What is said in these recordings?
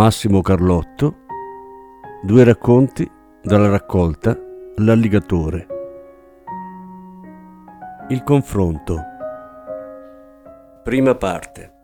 Massimo Carlotto, due racconti dalla raccolta L'alligatore. Il confronto. Prima parte.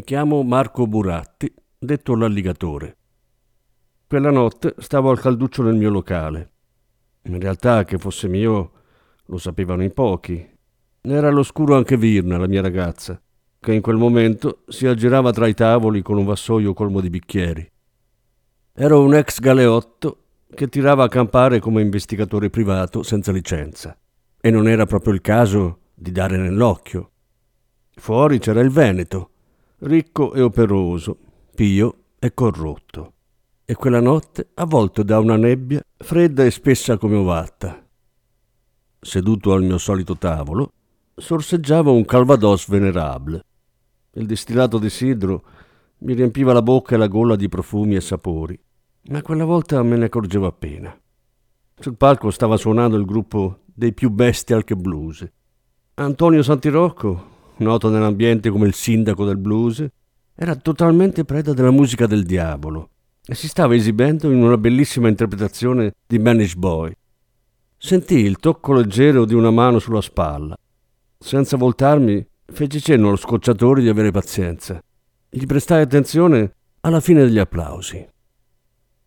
Mi chiamo Marco Buratti, detto l'alligatore. Quella notte stavo al calduccio del mio locale. In realtà che fosse mio lo sapevano in pochi. Era all'oscuro anche Virna, la mia ragazza, che in quel momento si aggirava tra i tavoli con un vassoio colmo di bicchieri. Ero un ex galeotto che tirava a campare come investigatore privato senza licenza. E non era proprio il caso di dare nell'occhio. Fuori c'era il Veneto, ricco e operoso, pio e corrotto. E quella notte avvolto da una nebbia fredda e spessa come ovatta. Seduto al mio solito tavolo, sorseggiava un calvados venerable. Il distillato di sidro mi riempiva la bocca e la gola di profumi e sapori, ma quella volta me ne accorgevo appena. Sul palco stava suonando il gruppo dei più bestial che blues. Antonio Santirocco, noto nell'ambiente come il sindaco del blues, era totalmente preda della musica del diavolo e si stava esibendo in una bellissima interpretazione di Manish Boy. Sentii il tocco leggero di una mano sulla spalla. Senza voltarmi, feci cenno allo scocciatore di avere pazienza. Gli prestai attenzione alla fine degli applausi.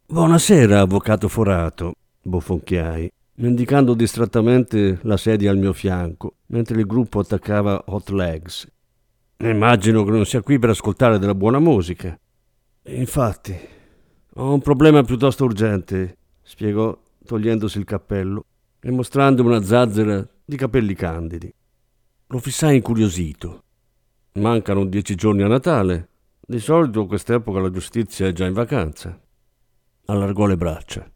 Buonasera, avvocato forato, bofonchiai indicando distrattamente la sedia al mio fianco, mentre il gruppo attaccava Hot Legs. Immagino che non sia qui per ascoltare della buona musica. Infatti, ho un problema piuttosto urgente, spiegò togliendosi il cappello e mostrandomi una zazzera di capelli candidi. Lo fissai incuriosito. Mancano dieci giorni a Natale. Di solito a quest'epoca la giustizia è già in vacanza. Allargò le braccia.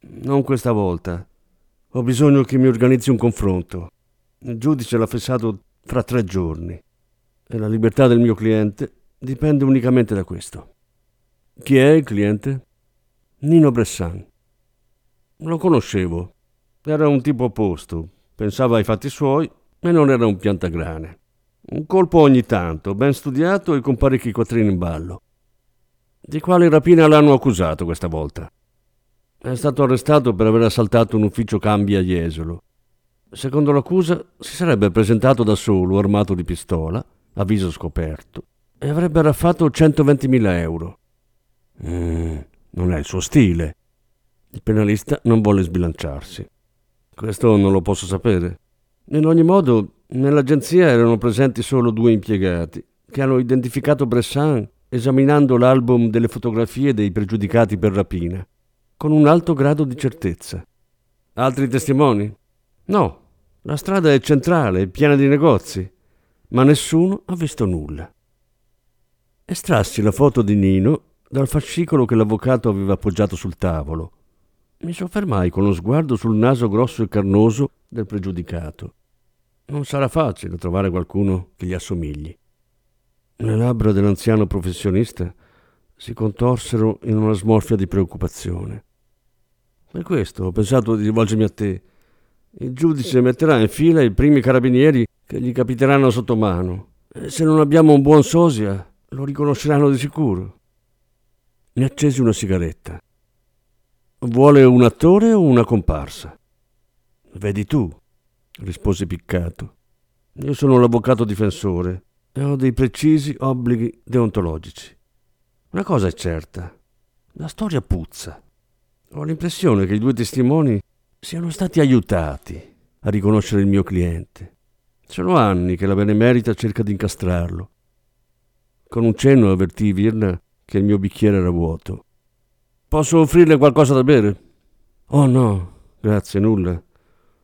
Non questa volta. Ho bisogno che mi organizzi un confronto. Il giudice l'ha fissato fra tre giorni e la libertà del mio cliente dipende unicamente da questo. Chi è il cliente? Nino Bressan. Lo conoscevo. Era un tipo opposto, pensava ai fatti suoi e non era un piantagrane. Un colpo ogni tanto, ben studiato e con parecchi quattrini in ballo. Di quale rapina l'hanno accusato questa volta? È stato arrestato per aver assaltato un ufficio cambi a Jesolo. Secondo l'accusa si sarebbe presentato da solo, armato di pistola, a viso scoperto, e avrebbe raffato 120.000 euro. Mm, non è il suo stile. Il penalista non volle sbilanciarsi. Questo non lo posso sapere. In ogni modo, nell'agenzia erano presenti solo due impiegati che hanno identificato Bressan esaminando l'album delle fotografie dei pregiudicati per rapina con un alto grado di certezza. Altri testimoni? No, la strada è centrale, piena di negozi, ma nessuno ha visto nulla. Estrassi la foto di Nino dal fascicolo che l'avvocato aveva appoggiato sul tavolo. Mi soffermai con lo sguardo sul naso grosso e carnoso del pregiudicato. Non sarà facile trovare qualcuno che gli assomigli. Le labbra dell'anziano professionista si contorsero in una smorfia di preoccupazione. Per questo ho pensato di rivolgermi a te. Il giudice metterà in fila i primi carabinieri che gli capiteranno sotto mano. E se non abbiamo un buon sosia, lo riconosceranno di sicuro. Mi accesi una sigaretta. Vuole un attore o una comparsa? Vedi tu, rispose piccato. Io sono l'avvocato difensore e ho dei precisi obblighi deontologici. Una cosa è certa, la storia puzza. Ho l'impressione che i due testimoni siano stati aiutati a riconoscere il mio cliente. Sono anni che la Benemerita cerca di incastrarlo. Con un cenno avvertii Virna che il mio bicchiere era vuoto. Posso offrirle qualcosa da bere? Oh no, grazie, nulla.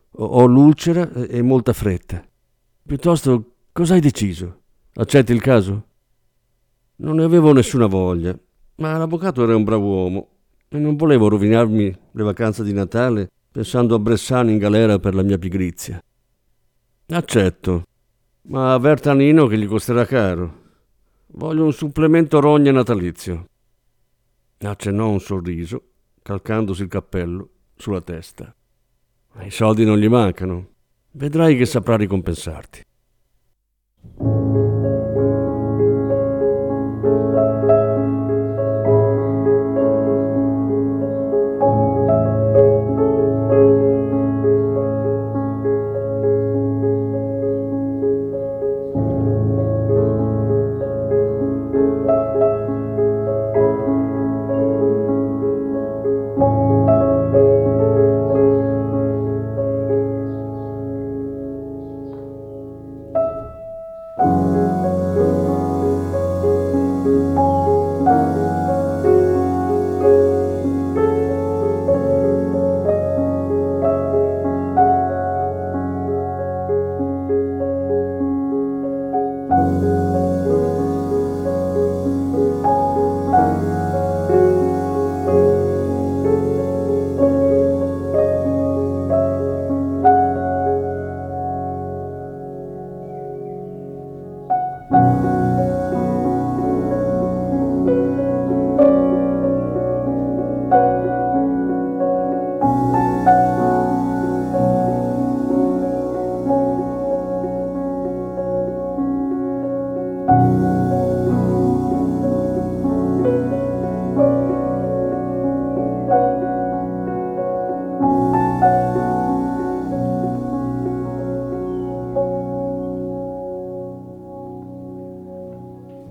Ho l'ulcera e molta fretta. Piuttosto, cosa hai deciso? Accetti il caso? Non ne avevo nessuna voglia, ma l'avvocato era un bravo uomo e non volevo rovinarmi le vacanze di Natale pensando a Bressano in galera per la mia pigrizia. Accetto, ma avverta Nino che gli costerà caro. Voglio un supplemento rogne natalizio. Accennò un sorriso, calcandosi il cappello sulla testa. I soldi non gli mancano. Vedrai che saprà ricompensarti.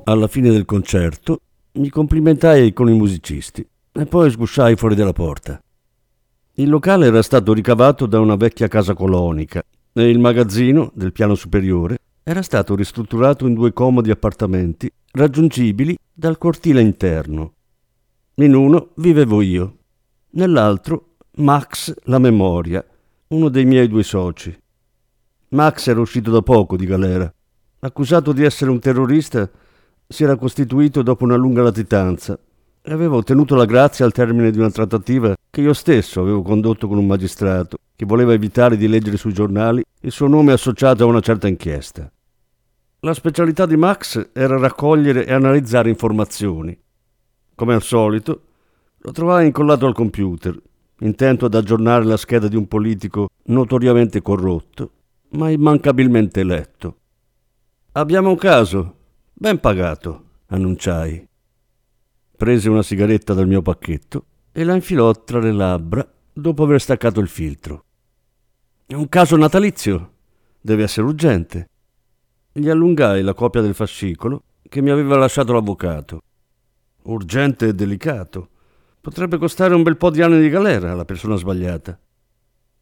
Alla fine del concerto mi complimentai con i musicisti e poi sgusciai fuori dalla porta. Il locale era stato ricavato da una vecchia casa colonica e il magazzino del piano superiore era stato ristrutturato in due comodi appartamenti raggiungibili dal cortile interno. In uno vivevo io, nell'altro Max la memoria, uno dei miei due soci. Max era uscito da poco di galera. Accusato di essere un terrorista, si era costituito dopo una lunga latitanza e aveva ottenuto la grazia al termine di una trattativa che io stesso avevo condotto con un magistrato che voleva evitare di leggere sui giornali il suo nome associato a una certa inchiesta. La specialità di Max era raccogliere e analizzare informazioni. Come al solito, lo trovai incollato al computer, intento ad aggiornare la scheda di un politico notoriamente corrotto, ma immancabilmente eletto. Abbiamo un caso, Ben pagato, annunciai. Prese una sigaretta dal mio pacchetto e la infilò tra le labbra dopo aver staccato il filtro. È un caso natalizio. Deve essere urgente. Gli allungai la copia del fascicolo che mi aveva lasciato l'avvocato. Urgente e delicato. Potrebbe costare un bel po' di anni di galera alla persona sbagliata.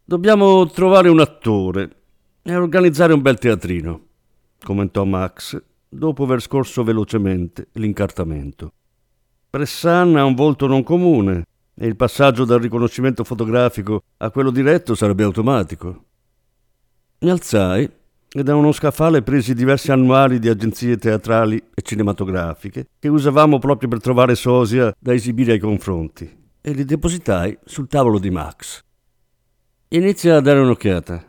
Dobbiamo trovare un attore e organizzare un bel teatrino, commentò Max dopo aver scorso velocemente l'incartamento. Pressan ha un volto non comune e il passaggio dal riconoscimento fotografico a quello diretto sarebbe automatico. Mi alzai e da uno scaffale presi diversi annuali di agenzie teatrali e cinematografiche che usavamo proprio per trovare sosia da esibire ai confronti e li depositai sul tavolo di Max. Inizia a dare un'occhiata.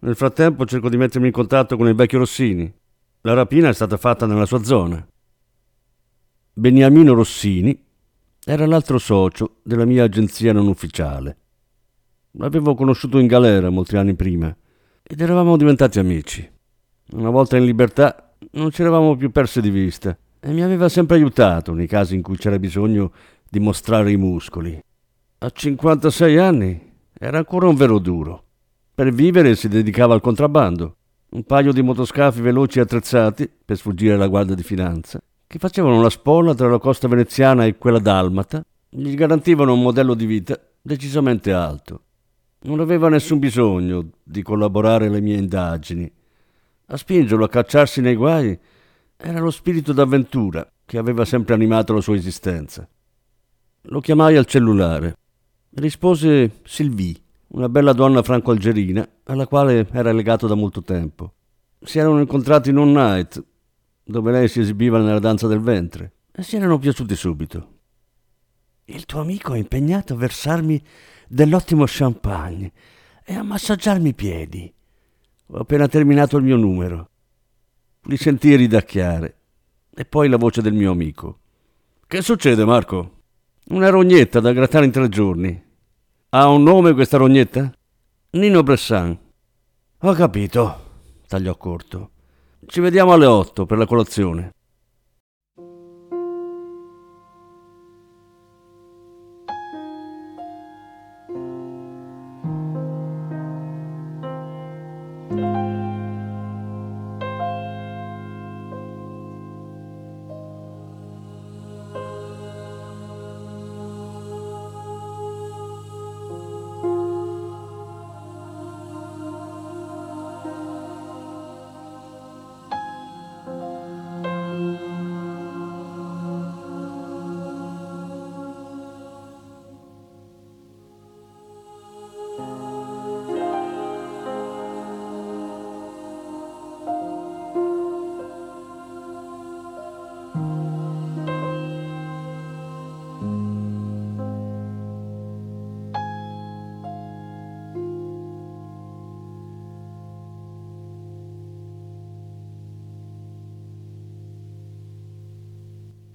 Nel frattempo cerco di mettermi in contatto con il vecchio Rossini. La rapina è stata fatta nella sua zona. Beniamino Rossini era l'altro socio della mia agenzia non ufficiale. L'avevo conosciuto in galera molti anni prima ed eravamo diventati amici. Una volta in libertà non ci eravamo più persi di vista e mi aveva sempre aiutato nei casi in cui c'era bisogno di mostrare i muscoli. A 56 anni era ancora un vero duro. Per vivere si dedicava al contrabbando. Un paio di motoscafi veloci e attrezzati per sfuggire alla guardia di finanza che facevano la spola tra la costa veneziana e quella dalmata, gli garantivano un modello di vita decisamente alto. Non aveva nessun bisogno di collaborare alle mie indagini. A spingerlo a cacciarsi nei guai era lo spirito d'avventura che aveva sempre animato la sua esistenza. Lo chiamai al cellulare. Rispose Sylvie, una bella donna franco-algerina alla quale era legato da molto tempo. Si erano incontrati in un night dove lei si esibiva nella danza del ventre, e si erano piaciuti subito. Il tuo amico è impegnato a versarmi dell'ottimo champagne e a massaggiarmi i piedi. Ho appena terminato il mio numero. Li sentii ridacchiare. E poi la voce del mio amico. Che succede, Marco? Una rognetta da grattare in tre giorni. Ha un nome questa rognetta? Nino Bressan. Ho capito, tagliò corto. Ci vediamo alle otto per la colazione.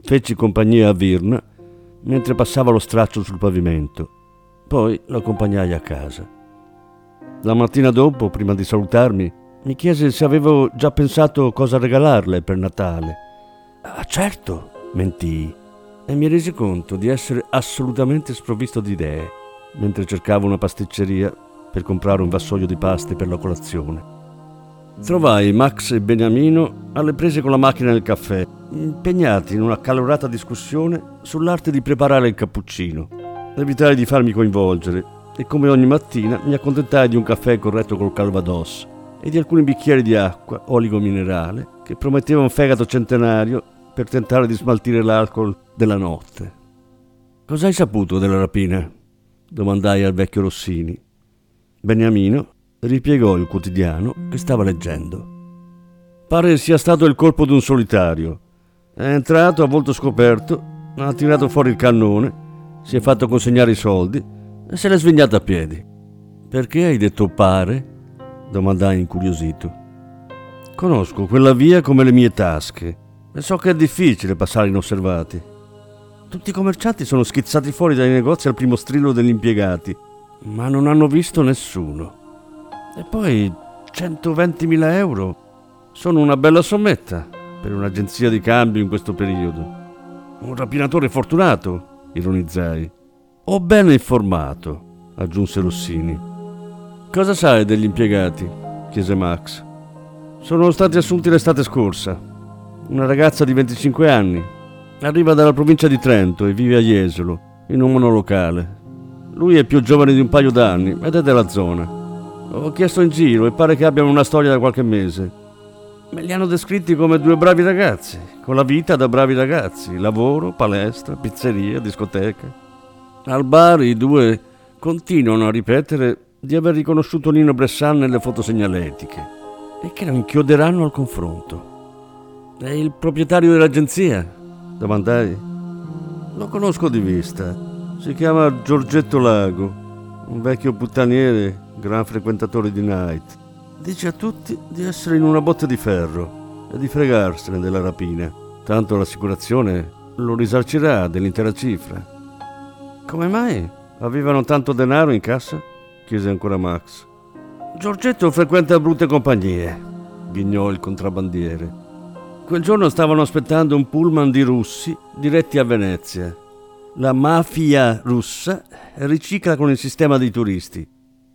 Feci compagnia a Virna mentre passava lo straccio sul pavimento. Poi l'accompagnai a casa. La mattina dopo, prima di salutarmi, mi chiese se avevo già pensato cosa regalarle per Natale. Ah, certo, mentii, e mi resi conto di essere assolutamente sprovvisto di idee mentre cercavo una pasticceria per comprare un vassoio di paste per la colazione. Trovai Max e Beniamino alle prese con la macchina del caffè, impegnati in una calorata discussione sull'arte di preparare il cappuccino. Evitai di farmi coinvolgere e come ogni mattina mi accontentai di un caffè corretto col calvados e di alcuni bicchieri di acqua, oligo minerale, che prometteva un fegato centenario per tentare di smaltire l'alcol della notte. Cosa hai saputo della rapina? domandai al vecchio Rossini. Beniamino ripiegò il quotidiano che stava leggendo. Pare sia stato il colpo di un solitario. È entrato a volto scoperto, ha tirato fuori il cannone, si è fatto consegnare i soldi e se l'è svignato a piedi. Perché hai detto pare? domandai incuriosito. Conosco quella via come le mie tasche e so che è difficile passare inosservati. Tutti i commercianti sono schizzati fuori dai negozi al primo strillo degli impiegati, ma non hanno visto nessuno. E poi 120.000 euro sono una bella sommetta per un'agenzia di cambio in questo periodo. Un rapinatore fortunato, ironizzai. O bene informato, aggiunse Rossini. Cosa sai degli impiegati? chiese Max. Sono stati assunti l'estate scorsa. Una ragazza di 25 anni. Arriva dalla provincia di Trento e vive a Jesolo, in un monolocale. Lui è più giovane di un paio d'anni ed è della zona. Ho chiesto in giro e pare che abbiano una storia da qualche mese. Me li hanno descritti come due bravi ragazzi, con la vita da bravi ragazzi, lavoro, palestra, pizzeria, discoteca. Al bar i due continuano a ripetere di aver riconosciuto Nino Bressan nelle foto segnaletiche. e che lo inchioderanno al confronto. È il proprietario dell'agenzia? Domandai. Lo conosco di vista. Si chiama Giorgetto Lago, un vecchio puttaniere, gran frequentatore di night. Dice a tutti di essere in una botte di ferro e di fregarsene della rapina. Tanto l'assicurazione lo risarcirà dell'intera cifra. Come mai? Avevano tanto denaro in cassa? chiese ancora Max. Giorgetto frequenta brutte compagnie, ghignò il contrabbandiere. Quel giorno stavano aspettando un pullman di russi diretti a Venezia. La mafia russa ricicla con il sistema dei turisti.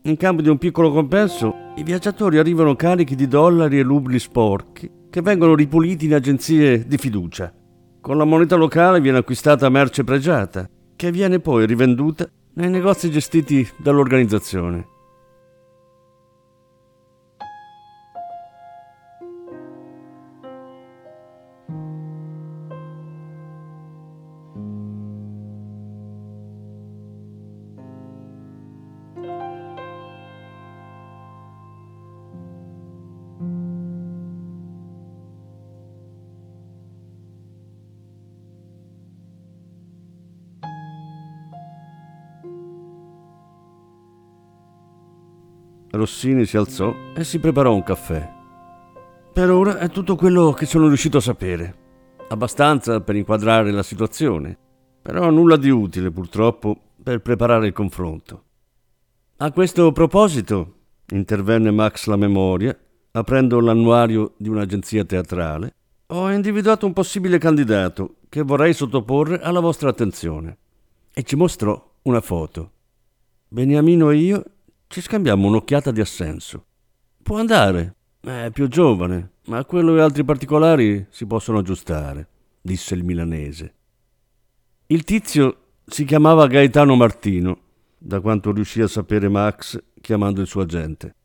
In cambio di un piccolo compenso, i viaggiatori arrivano carichi di dollari e rubli sporchi che vengono ripuliti in agenzie di fiducia. Con la moneta locale viene acquistata merce pregiata, che viene poi rivenduta nei negozi gestiti dall'organizzazione. Rossini si alzò e si preparò un caffè. Per ora è tutto quello che sono riuscito a sapere. Abbastanza per inquadrare la situazione, però nulla di utile purtroppo per preparare il confronto. A questo proposito, intervenne Max la memoria, aprendo l'annuario di un'agenzia teatrale, ho individuato un possibile candidato che vorrei sottoporre alla vostra attenzione. E ci mostrò una foto. Beniamino e io ci scambiamo un'occhiata di assenso. Può andare, è più giovane, ma quello e altri particolari si possono aggiustare, disse il milanese. Il tizio si chiamava Gaetano Martino, da quanto riuscì a sapere Max chiamando il suo agente.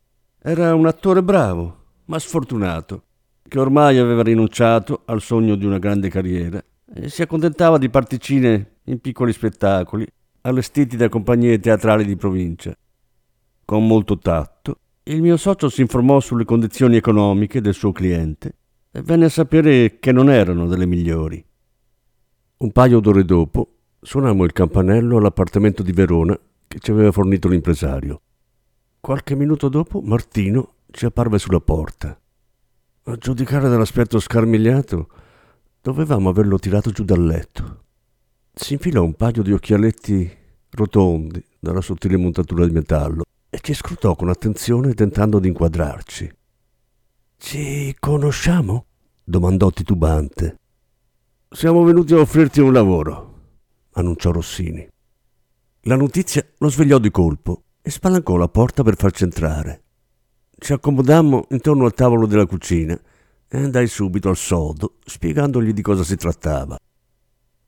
Era un attore bravo, ma sfortunato, che ormai aveva rinunciato al sogno di una grande carriera e si accontentava di particine in piccoli spettacoli allestiti da compagnie teatrali di provincia. Con molto tatto, il mio socio si informò sulle condizioni economiche del suo cliente e venne a sapere che non erano delle migliori. Un paio d'ore dopo suonammo il campanello all'appartamento di Verona che ci aveva fornito l'impresario. Qualche minuto dopo Martino ci apparve sulla porta. A giudicare dall'aspetto scarmigliato, dovevamo averlo tirato giù dal letto. Si infilò un paio di occhialetti rotondi dalla sottile montatura di metallo e ci scrutò con attenzione tentando di inquadrarci. Ci conosciamo? domandò titubante. Siamo venuti a offrirti un lavoro, annunciò Rossini. La notizia lo svegliò di colpo e spalancò la porta per farci entrare. Ci accomodammo intorno al tavolo della cucina e andai subito al sodo spiegandogli di cosa si trattava.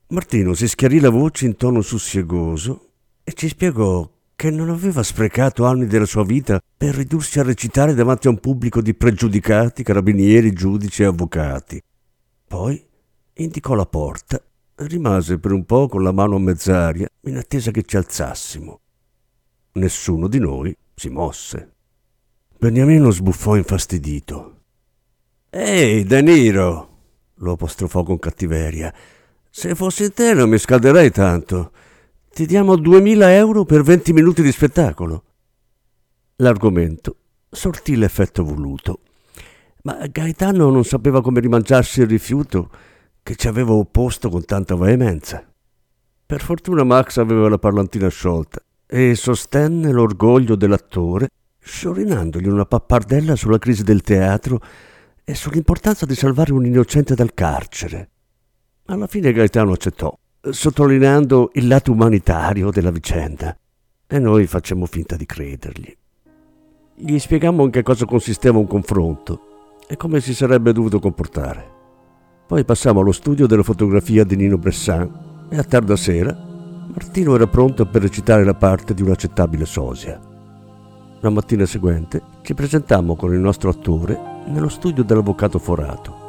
Martino si schiarì la voce in tono sussiegoso e ci spiegò che non aveva sprecato anni della sua vita per ridursi a recitare davanti a un pubblico di pregiudicati, carabinieri, giudici e avvocati. Poi indicò la porta rimase per un po' con la mano a mezz'aria in attesa che ci alzassimo. Nessuno di noi si mosse. Beniamino sbuffò infastidito. Ehi, De Niro! lo apostrofò con cattiveria. Se fossi te non mi scalderei tanto. Ti diamo 2000 euro per 20 minuti di spettacolo. L'argomento sortì l'effetto voluto, ma Gaetano non sapeva come rimangiarsi il rifiuto che ci aveva opposto con tanta veemenza. Per fortuna Max aveva la parlantina sciolta e sostenne l'orgoglio dell'attore sciorinandogli una pappardella sulla crisi del teatro e sull'importanza di salvare un innocente dal carcere. Alla fine Gaetano accettò sottolineando il lato umanitario della vicenda e noi facciamo finta di credergli. Gli spiegammo in che cosa consisteva un confronto e come si sarebbe dovuto comportare. Poi passammo allo studio della fotografia di Nino Bressan e a tarda sera Martino era pronto per recitare la parte di un accettabile sosia. La mattina seguente ci presentammo con il nostro attore nello studio dell'avvocato Forato.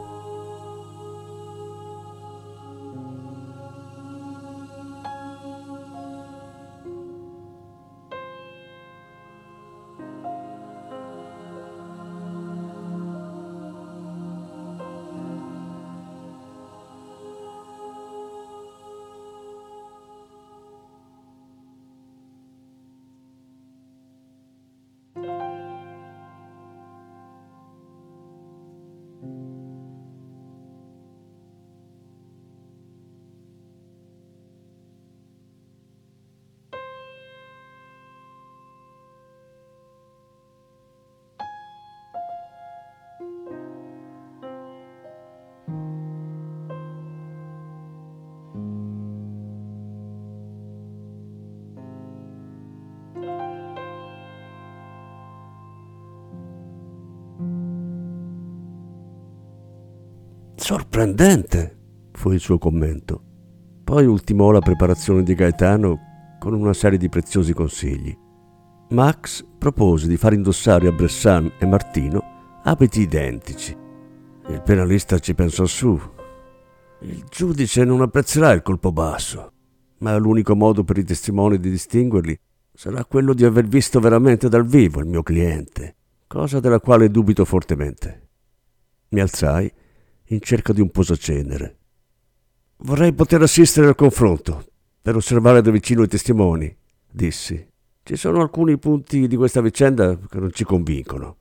Sorprendente, fu il suo commento. Poi ultimò la preparazione di Gaetano con una serie di preziosi consigli. Max propose di far indossare a Bressan e Martino abiti identici. Il penalista ci pensò su. Il giudice non apprezzerà il colpo basso, ma l'unico modo per i testimoni di distinguerli sarà quello di aver visto veramente dal vivo il mio cliente, cosa della quale dubito fortemente. Mi alzai in cerca di un posacenere. Vorrei poter assistere al confronto, per osservare da vicino i testimoni, dissi. Ci sono alcuni punti di questa vicenda che non ci convincono.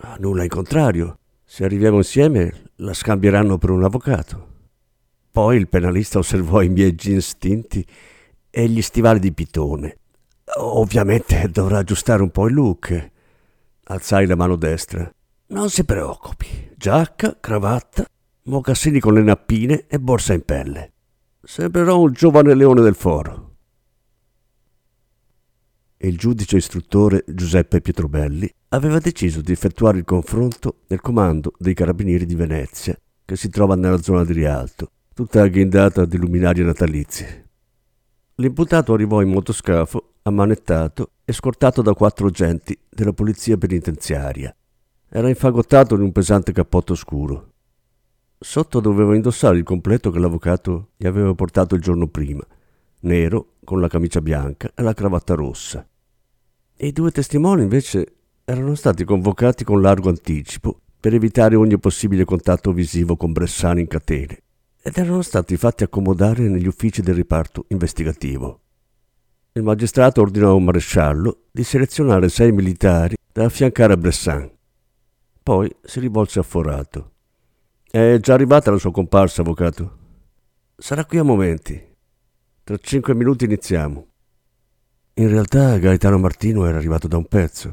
Ah, nulla in contrario. Se arriviamo insieme, la scambieranno per un avvocato. Poi il penalista osservò i miei jeans tinti e gli stivali di pitone. Ovviamente dovrà aggiustare un po' il look. Alzai la mano destra. Non si preoccupi. Giacca, cravatta, mocassini con le nappine e borsa in pelle. Sembrerò un giovane leone del foro. Il giudice istruttore Giuseppe Pietrobelli aveva deciso di effettuare il confronto nel comando dei carabinieri di Venezia, che si trova nella zona di Rialto, tutta agghindata di luminarie natalizie. L'imputato arrivò in motoscafo, ammanettato e scortato da quattro agenti della polizia penitenziaria. Era infagottato in un pesante cappotto scuro. Sotto doveva indossare il completo che l'avvocato gli aveva portato il giorno prima, nero, con la camicia bianca e la cravatta rossa. I due testimoni invece erano stati convocati con largo anticipo per evitare ogni possibile contatto visivo con Bressani in catene ed erano stati fatti accomodare negli uffici del riparto investigativo. Il magistrato ordinò a un maresciallo di selezionare sei militari da affiancare a Bressan. Poi si rivolse a Forato. È già arrivata la sua comparsa, avvocato? Sarà qui a momenti. Tra cinque minuti iniziamo. In realtà Gaetano Martino era arrivato da un pezzo.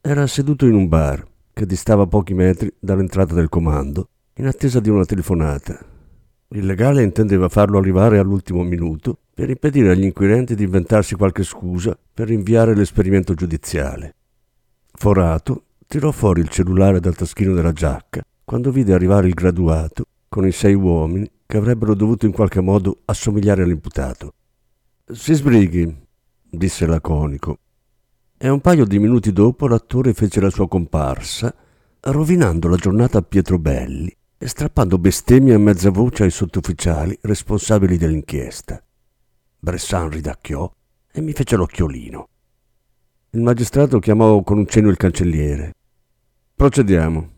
Era seduto in un bar che distava pochi metri dall'entrata del comando, in attesa di una telefonata il legale intendeva farlo arrivare all'ultimo minuto per impedire agli inquirenti di inventarsi qualche scusa per rinviare l'esperimento giudiziale. Forato tirò fuori il cellulare dal taschino della giacca quando vide arrivare il graduato con i sei uomini che avrebbero dovuto in qualche modo assomigliare all'imputato. Si sbrighi, disse laconico. E un paio di minuti dopo l'attore fece la sua comparsa, rovinando la giornata a Pietro Belli e strappando bestemmie a mezza voce ai sottufficiali responsabili dell'inchiesta. Bressan ridacchiò e mi fece l'occhiolino. Il magistrato chiamò con un cenno il cancelliere. Procediamo.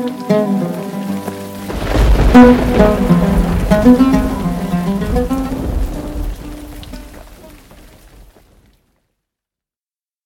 Thank you.